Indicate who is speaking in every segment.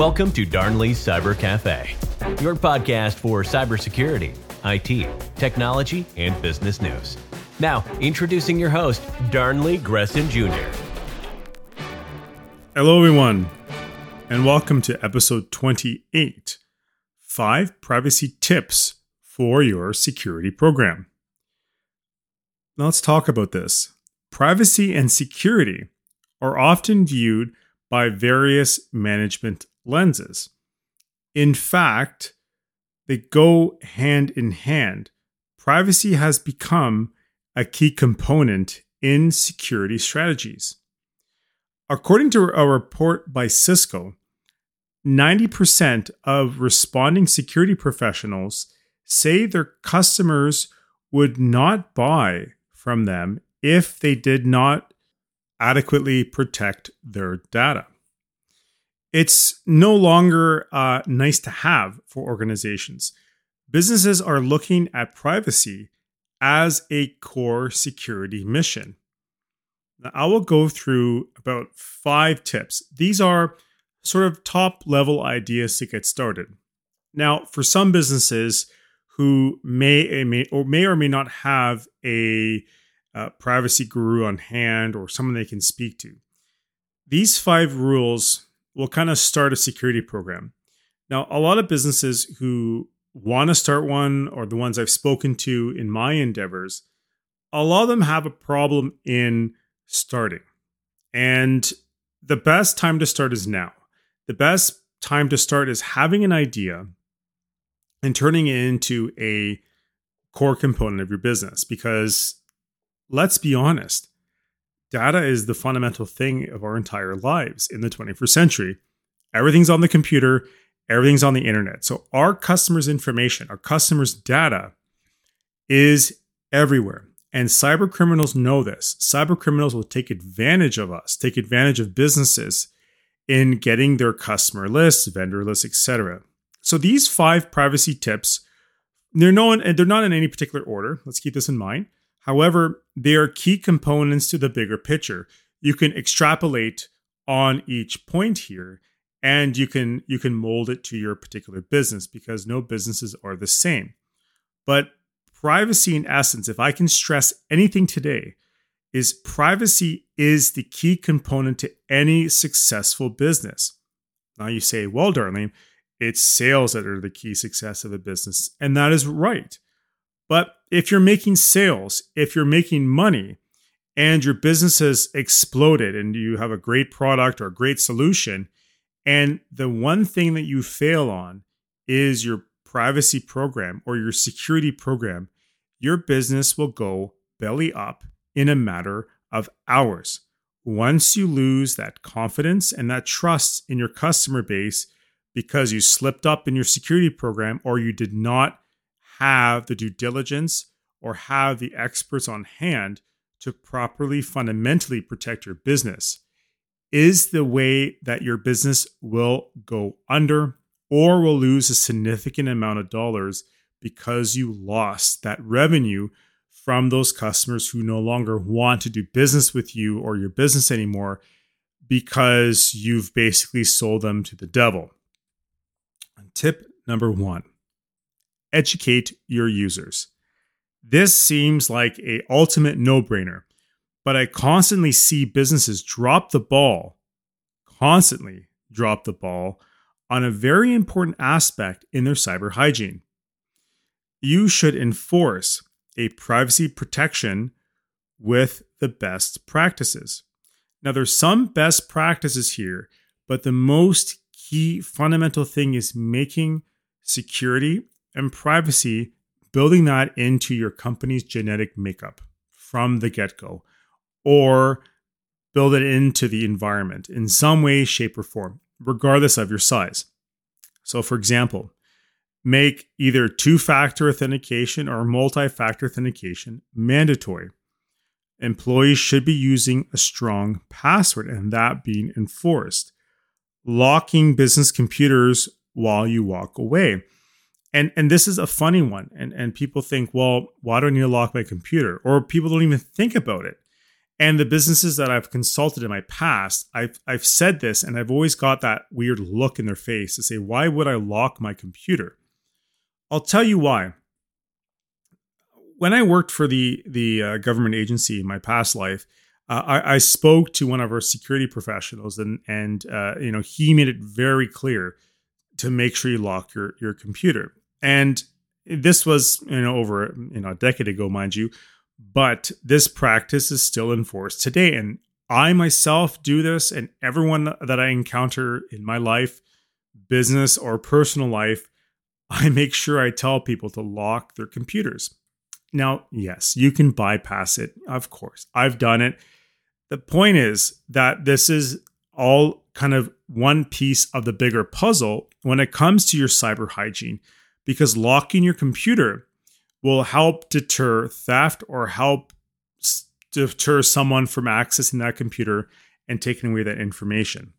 Speaker 1: Welcome to Darnley's Cyber Cafe, your podcast for cybersecurity, IT, technology, and business news. Now, introducing your host, Darnley Gresson Jr.
Speaker 2: Hello, everyone, and welcome to episode 28 Five Privacy Tips for Your Security Program. Now, let's talk about this. Privacy and security are often viewed by various management lenses. In fact, they go hand in hand. Privacy has become a key component in security strategies. According to a report by Cisco, 90% of responding security professionals say their customers would not buy from them if they did not adequately protect their data. It's no longer uh, nice to have for organizations. Businesses are looking at privacy as a core security mission. Now, I will go through about five tips. These are sort of top level ideas to get started. Now, for some businesses who may, may or may or may not have a uh, privacy guru on hand or someone they can speak to, these five rules will kind of start a security program. Now, a lot of businesses who want to start one or the ones I've spoken to in my endeavors, a lot of them have a problem in starting. And the best time to start is now. The best time to start is having an idea and turning it into a core component of your business because let's be honest, data is the fundamental thing of our entire lives in the 21st century. Everything's on the computer, everything's on the internet. So our customers' information, our customers' data is everywhere. And cyber criminals know this. Cyber criminals will take advantage of us, take advantage of businesses in getting their customer lists, vendor lists, etc. So these five privacy tips, they're known and they're not in any particular order. Let's keep this in mind. However, they are key components to the bigger picture. You can extrapolate on each point here and you can you can mold it to your particular business because no businesses are the same. But privacy in essence, if I can stress anything today, is privacy is the key component to any successful business. Now you say, well, Darnley, it's sales that are the key success of a business. And that is right. But if you're making sales, if you're making money, and your business has exploded and you have a great product or a great solution, and the one thing that you fail on is your privacy program or your security program, your business will go belly up in a matter of hours. Once you lose that confidence and that trust in your customer base because you slipped up in your security program or you did not have the due diligence or have the experts on hand to properly fundamentally protect your business is the way that your business will go under or will lose a significant amount of dollars because you lost that revenue from those customers who no longer want to do business with you or your business anymore because you've basically sold them to the devil. Tip number one educate your users. This seems like a ultimate no-brainer, but I constantly see businesses drop the ball, constantly drop the ball on a very important aspect in their cyber hygiene. You should enforce a privacy protection with the best practices. Now, there's some best practices here, but the most key fundamental thing is making security and privacy, building that into your company's genetic makeup from the get go, or build it into the environment in some way, shape, or form, regardless of your size. So, for example, make either two factor authentication or multi factor authentication mandatory. Employees should be using a strong password and that being enforced. Locking business computers while you walk away and and this is a funny one and and people think well why do i need to lock my computer or people don't even think about it And the businesses that I've consulted in my past, I've I've said this and I've always got that weird look in their face to say, why would I lock my computer? I'll tell you why. When I worked for the the uh, government agency in my past life, uh, I, I, spoke to one of our security professionals, and and uh, you know he made it very clear to make sure you lock your your computer. And this was you know over you know a decade ago, mind you, but this practice is still enforced today. And I myself do this, and everyone that I encounter in my life, business or personal life, I make sure I tell people to lock their computers. Now, yes, you can bypass it, of course. I've done it. The point is that this is all kind of one piece of the bigger puzzle when it comes to your cyber hygiene, because locking your computer will help deter theft or help deter someone from accessing that computer and taking away that information.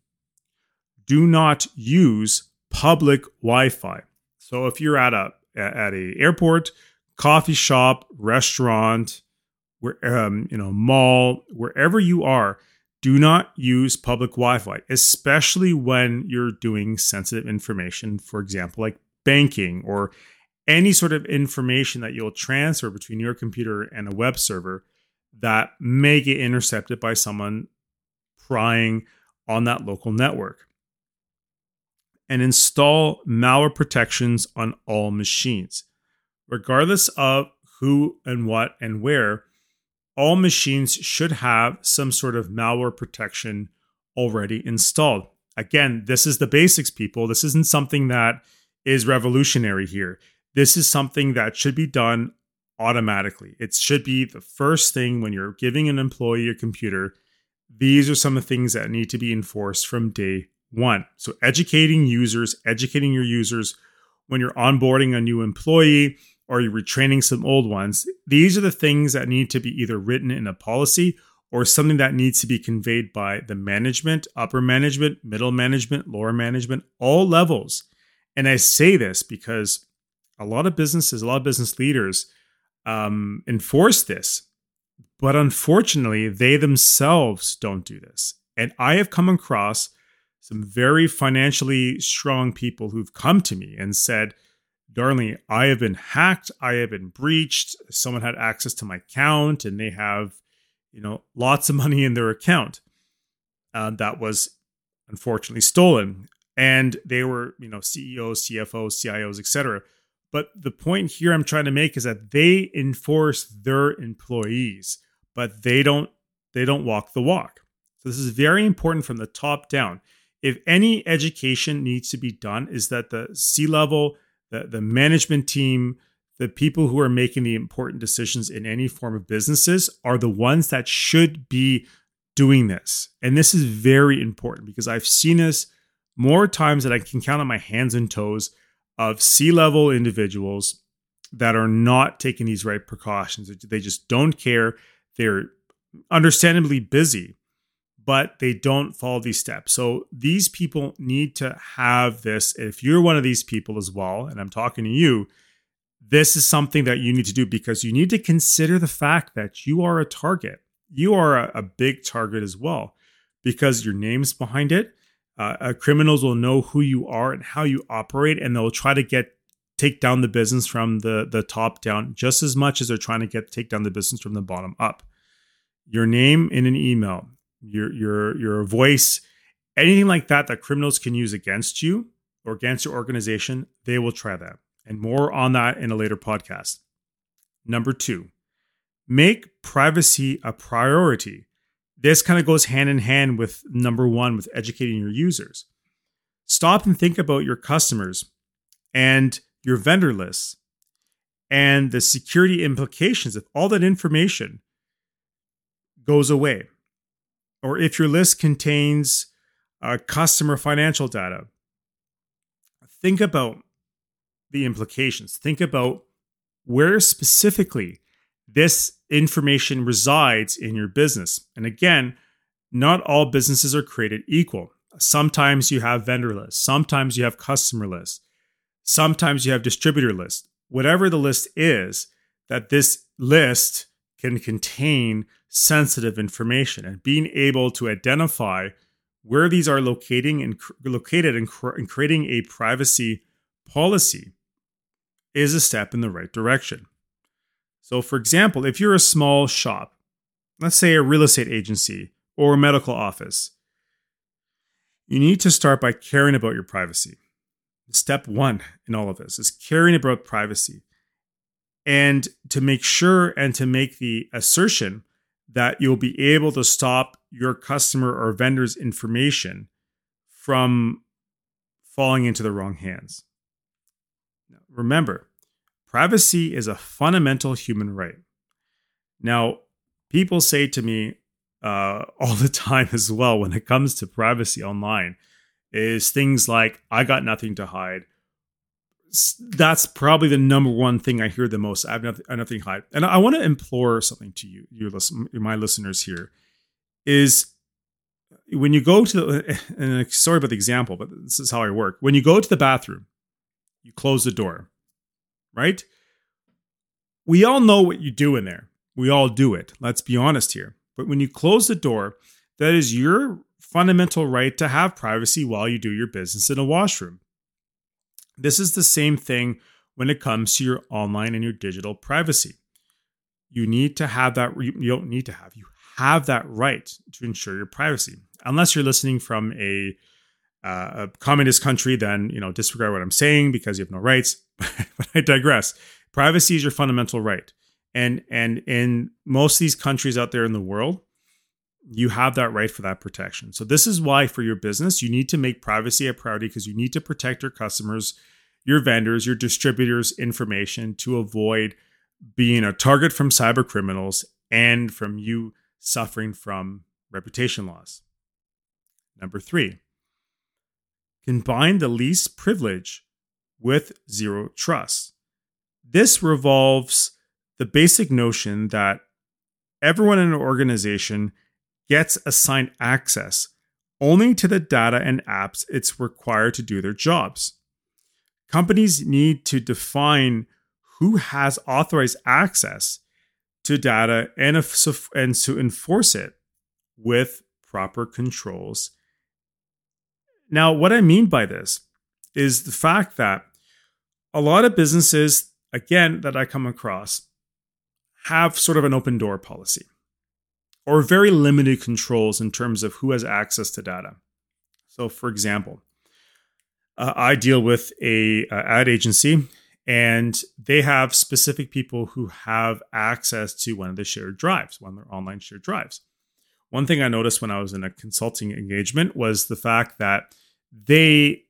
Speaker 2: Do not use public Wi-Fi. So if you're at a at a airport, coffee shop, restaurant, where um, you know, mall, wherever you are, do not use public Wi-Fi, especially when you're doing sensitive information, for example, like banking or any sort of information that you'll transfer between your computer and a web server that may get intercepted by someone prying on that local network. And install malware protections on all machines. Regardless of who and what and where, all machines should have some sort of malware protection already installed. Again, this is the basics, people. This isn't something that is revolutionary here. This is something that should be done automatically. It should be the first thing when you're giving an employee a computer. These are some of the things that need to be enforced from day one. So, educating users, educating your users when you're onboarding a new employee or you're retraining some old ones. These are the things that need to be either written in a policy or something that needs to be conveyed by the management, upper management, middle management, lower management, all levels. And I say this because a lot of businesses, a lot of business leaders um, enforce this, but unfortunately, they themselves don't do this. And I have come across some very financially strong people who've come to me and said, Darnley, I have been hacked. I have been breached. Someone had access to my account and they have, you know, lots of money in their account uh, that was unfortunately stolen. And they were, you know, CEOs, CFOs, CIOs, etc. But the point here I'm trying to make is that they enforce their employees, but they don't they don't walk the walk. So this is very important from the top down. If any education needs to be done, is that the C level, the, the management team, the people who are making the important decisions in any form of businesses are the ones that should be doing this. And this is very important because I've seen this more times that I can count on my hands and toes of C level individuals that are not taking these right precautions. They just don't care. They're understandably busy, but they don't follow these steps. So these people need to have this. If you're one of these people as well, and I'm talking to you, this is something that you need to do because you need to consider the fact that you are a target. You are a, a big target as well because your name's behind it uh, uh, criminals will know who you are and how you operate, and they'll try to get take down the business from the the top down just as much as they're trying to get take down the business from the bottom up. Your name in an email, your your your voice, anything like that that criminals can use against you or against your organization, they will try that. And more on that in a later podcast. Number two, make privacy a priority this kind of goes hand in hand with number one, with educating your users. Stop and think about your customers and your vendor lists and the security implications if all that information goes away. Or if your list contains uh, customer financial data, think about the implications. Think about where specifically this information resides in your business. And again, not all businesses are created equal. Sometimes you have vendor lists, sometimes you have customer lists, sometimes you have distributor lists. Whatever the list is, that this list can contain sensitive information and being able to identify where these are locating and located and, cr- and creating a privacy policy is a step in the right direction. So, for example, if you're a small shop, let's say a real estate agency or a medical office, you need to start by caring about your privacy. Step one in all of this is caring about privacy and to make sure and to make the assertion that you'll be able to stop your customer or vendor's information from falling into the wrong hands. Now, remember, privacy is a fundamental human right. Now, people say to me uh, all the time as well when it comes to privacy online is things like, I got nothing to hide that's probably the number one thing I hear the most. I have nothing, nothing to hide, and I want to implore something to you, you listen, my listeners here, is when you go to the. And sorry about the example, but this is how I work. When you go to the bathroom, you close the door, right? We all know what you do in there. We all do it. Let's be honest here. But when you close the door, that is your fundamental right to have privacy while you do your business in a washroom. This is the same thing when it comes to your online and your digital privacy. You need to have that, you don't need to have, you have that right to ensure your privacy. Unless you're listening from a, uh, a communist country, then you know disregard what I'm saying because you have no rights. but I digress. Privacy is your fundamental right, and and in most of these countries out there in the world, you have that right for that protection. So this is why for your business, you need to make privacy a priority because you need to protect your customers, your vendors, your distributors' information to avoid being a target from cyber criminals and from you suffering from reputation loss. Number 3. Combine the least privilege with zero trust. This revolves the basic notion that everyone in an organization gets assigned access only to the data and apps it's required to do their jobs. Companies need to define who has authorized access to data and, and to enforce it with proper controls. Now, what I mean by this is the fact that a lot of businesses, again, that I come across, have sort of an open door policy or very limited controls in terms of who has access to data. So, for example, uh, I deal with a uh, ad agency, and they have specific people who have access to one of the shared drives, one of their online shared drives. One thing I noticed when I was in a consulting engagement was the fact that they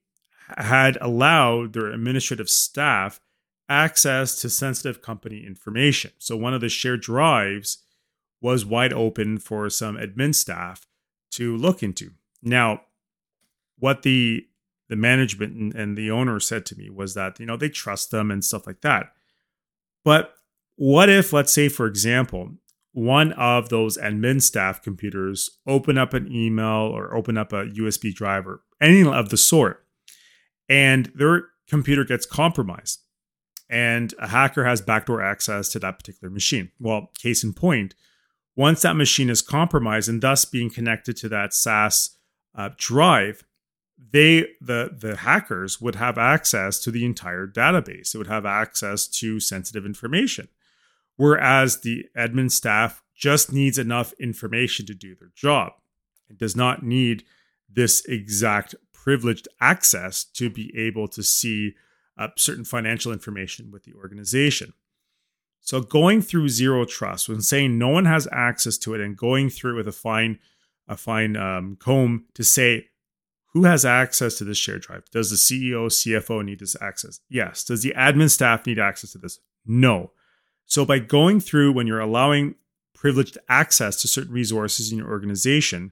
Speaker 2: had allowed their administrative staff access to sensitive company information. So, one of the shared drives was wide open for some admin staff to look into. Now, what the the management and, the owner said to me was that you know they trust them and stuff like that. But what if, let's say, for example, one of those admin staff computers open up an email or open up a USB drive or any of the sort, and their computer gets compromised, and a hacker has backdoor access to that particular machine. Well, case in point, once that machine is compromised and thus being connected to that SaaS uh, drive, they the the hackers would have access to the entire database. It would have access to sensitive information, whereas the admin staff just needs enough information to do their job. It does not need this exact privileged access to be able to see uh, certain financial information with the organization. So going through zero trust, when saying no one has access to it, and going through it with a fine, a fine um, comb to say who has access to this shared drive. Does the CEO, CFO need this access? Yes. Does the admin staff need access to this? No. So by going through when you're allowing privileged access to certain resources in your organization,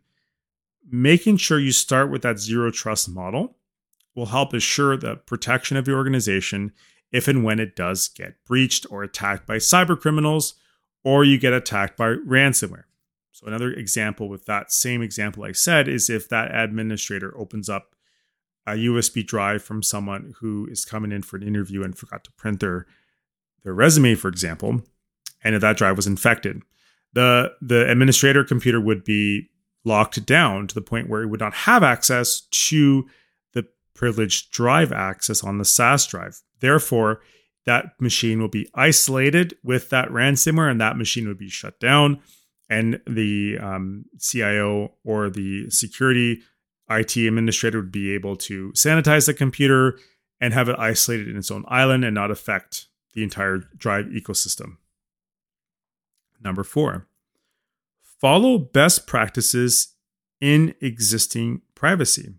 Speaker 2: making sure you start with that zero trust model will help assure the protection of your organization if and when it does get breached or attacked by cyber criminals or you get attacked by ransomware. So, another example with that same example I said is if that administrator opens up a USB drive from someone who is coming in for an interview and forgot to print their, their resume, for example, and if that drive was infected, the the administrator computer would be locked down to the point where it would not have access to the privileged drive access on the SAS drive. Therefore, that machine will be isolated with that ransomware and that machine would be shut down. And the um, CIO or the security IT administrator would be able to sanitize the computer and have it isolated in its own island and not affect the entire drive ecosystem. Number four, follow best practices in existing privacy.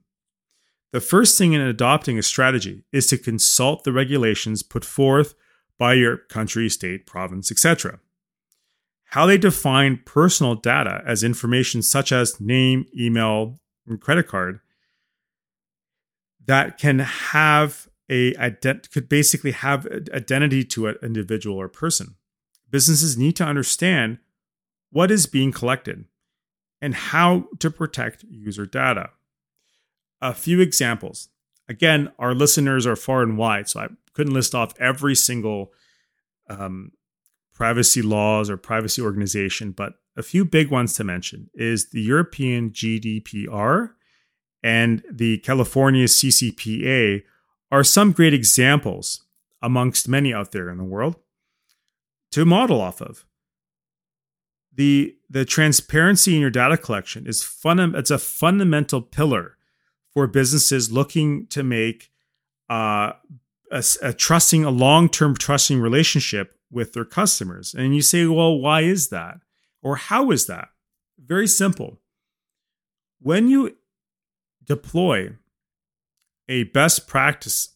Speaker 2: The first thing in adopting a strategy is to consult the regulations put forth by your country, state, province, etc. How they define personal data as information such as name, email, and credit card that can have a could basically have identity to an individual or person. Businesses need to understand what is being collected and how to protect user data. A few examples. Again, our listeners are far and wide, so I couldn't list off every single um, privacy laws or privacy organization, but a few big ones to mention is the European GDPR and the California CCPA are some great examples amongst many out there in the world to model off of. The, the transparency in your data collection is fun, it's a fundamental pillar for businesses looking to make uh, a, a trusting, a long term trusting relationship with their customers. And you say, well, why is that? Or how is that? Very simple. When you deploy a best practice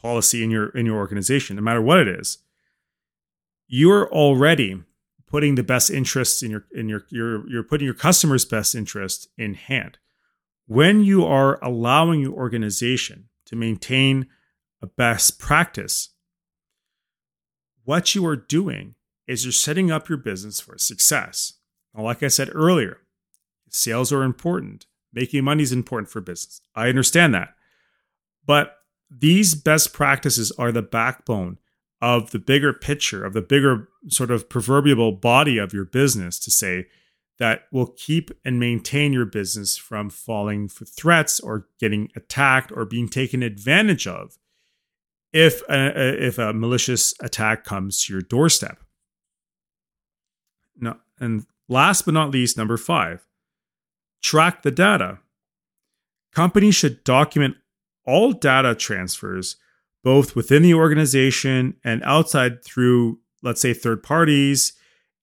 Speaker 2: policy in your in your organization, no matter what it is, you're already putting the best interests in your in your you're you're putting your customer's best interest in hand when you are allowing your organization to maintain a best practice, what you are doing is you're setting up your business for success. Now, like I said earlier, sales are important, making money is important for business. I understand that. But these best practices are the backbone of the bigger picture, of the bigger sort of proverbial body of your business to say, that will keep and maintain your business from falling for threats or getting attacked or being taken advantage of if a, if a malicious attack comes to your doorstep. Now, and last but not least, number five, track the data. Companies should document all data transfers, both within the organization and outside through, let's say, third parties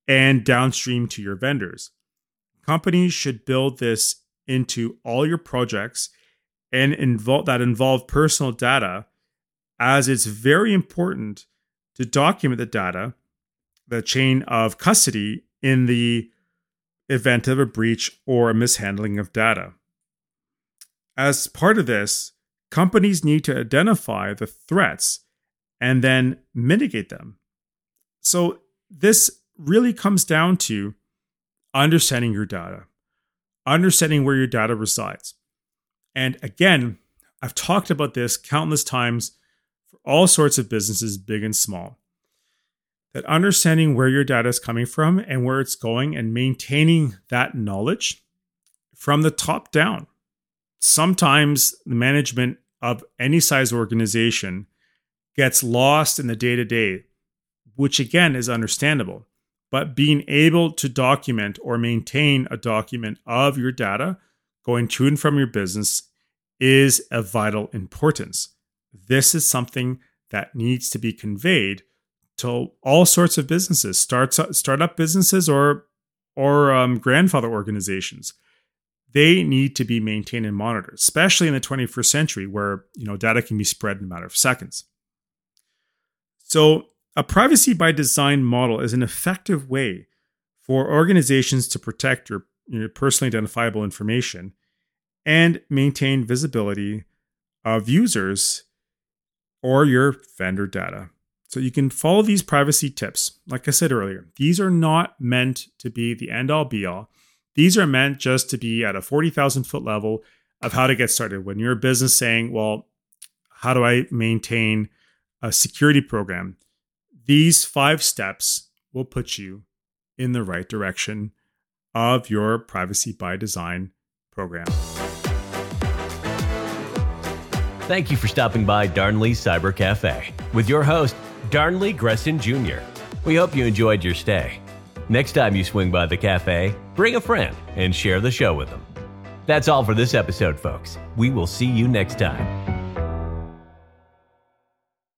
Speaker 2: and downstream to your vendors. Companies should build this into all your projects and involve that involve personal data as it's very important to document the data, the chain of custody in the event of a breach or a mishandling of data. As part of this, companies need to identify the threats and then mitigate them. So, this really comes down to understanding your data, understanding where your data resides. And again, I've talked about this countless times for all sorts of businesses, big and small. That understanding where your data is coming from and where it's going and maintaining that knowledge from the top down. Sometimes the management of any size organization gets lost in the day to day, which again is understandable but being able to document or maintain a document of your data going to and from your business is of vital importance. This is something that needs to be conveyed to all sorts of businesses, start startup businesses or or um, grandfather organizations. They need to be maintained and monitored, especially in the 21st century, where you know data can be spread in a matter of seconds. So a privacy by design model is an effective way for organizations to protect your, your personally identifiable information and maintain visibility of users or your vendor data. So you can follow these privacy tips. Like I said earlier, these are not meant to be the end all be all. These are meant just to be at a 40,000 foot level of how to get started. When you're a business saying, well, how do I maintain a security program? These five steps will put you in the right direction of your privacy by design program.
Speaker 1: Thank you for stopping by Darnley Cyber Cafe with your host, Darnley Gresson Jr. We hope you enjoyed your stay. Next time you swing by the cafe, bring a friend and share the show with them. That's all for this episode, folks. We will see you next time.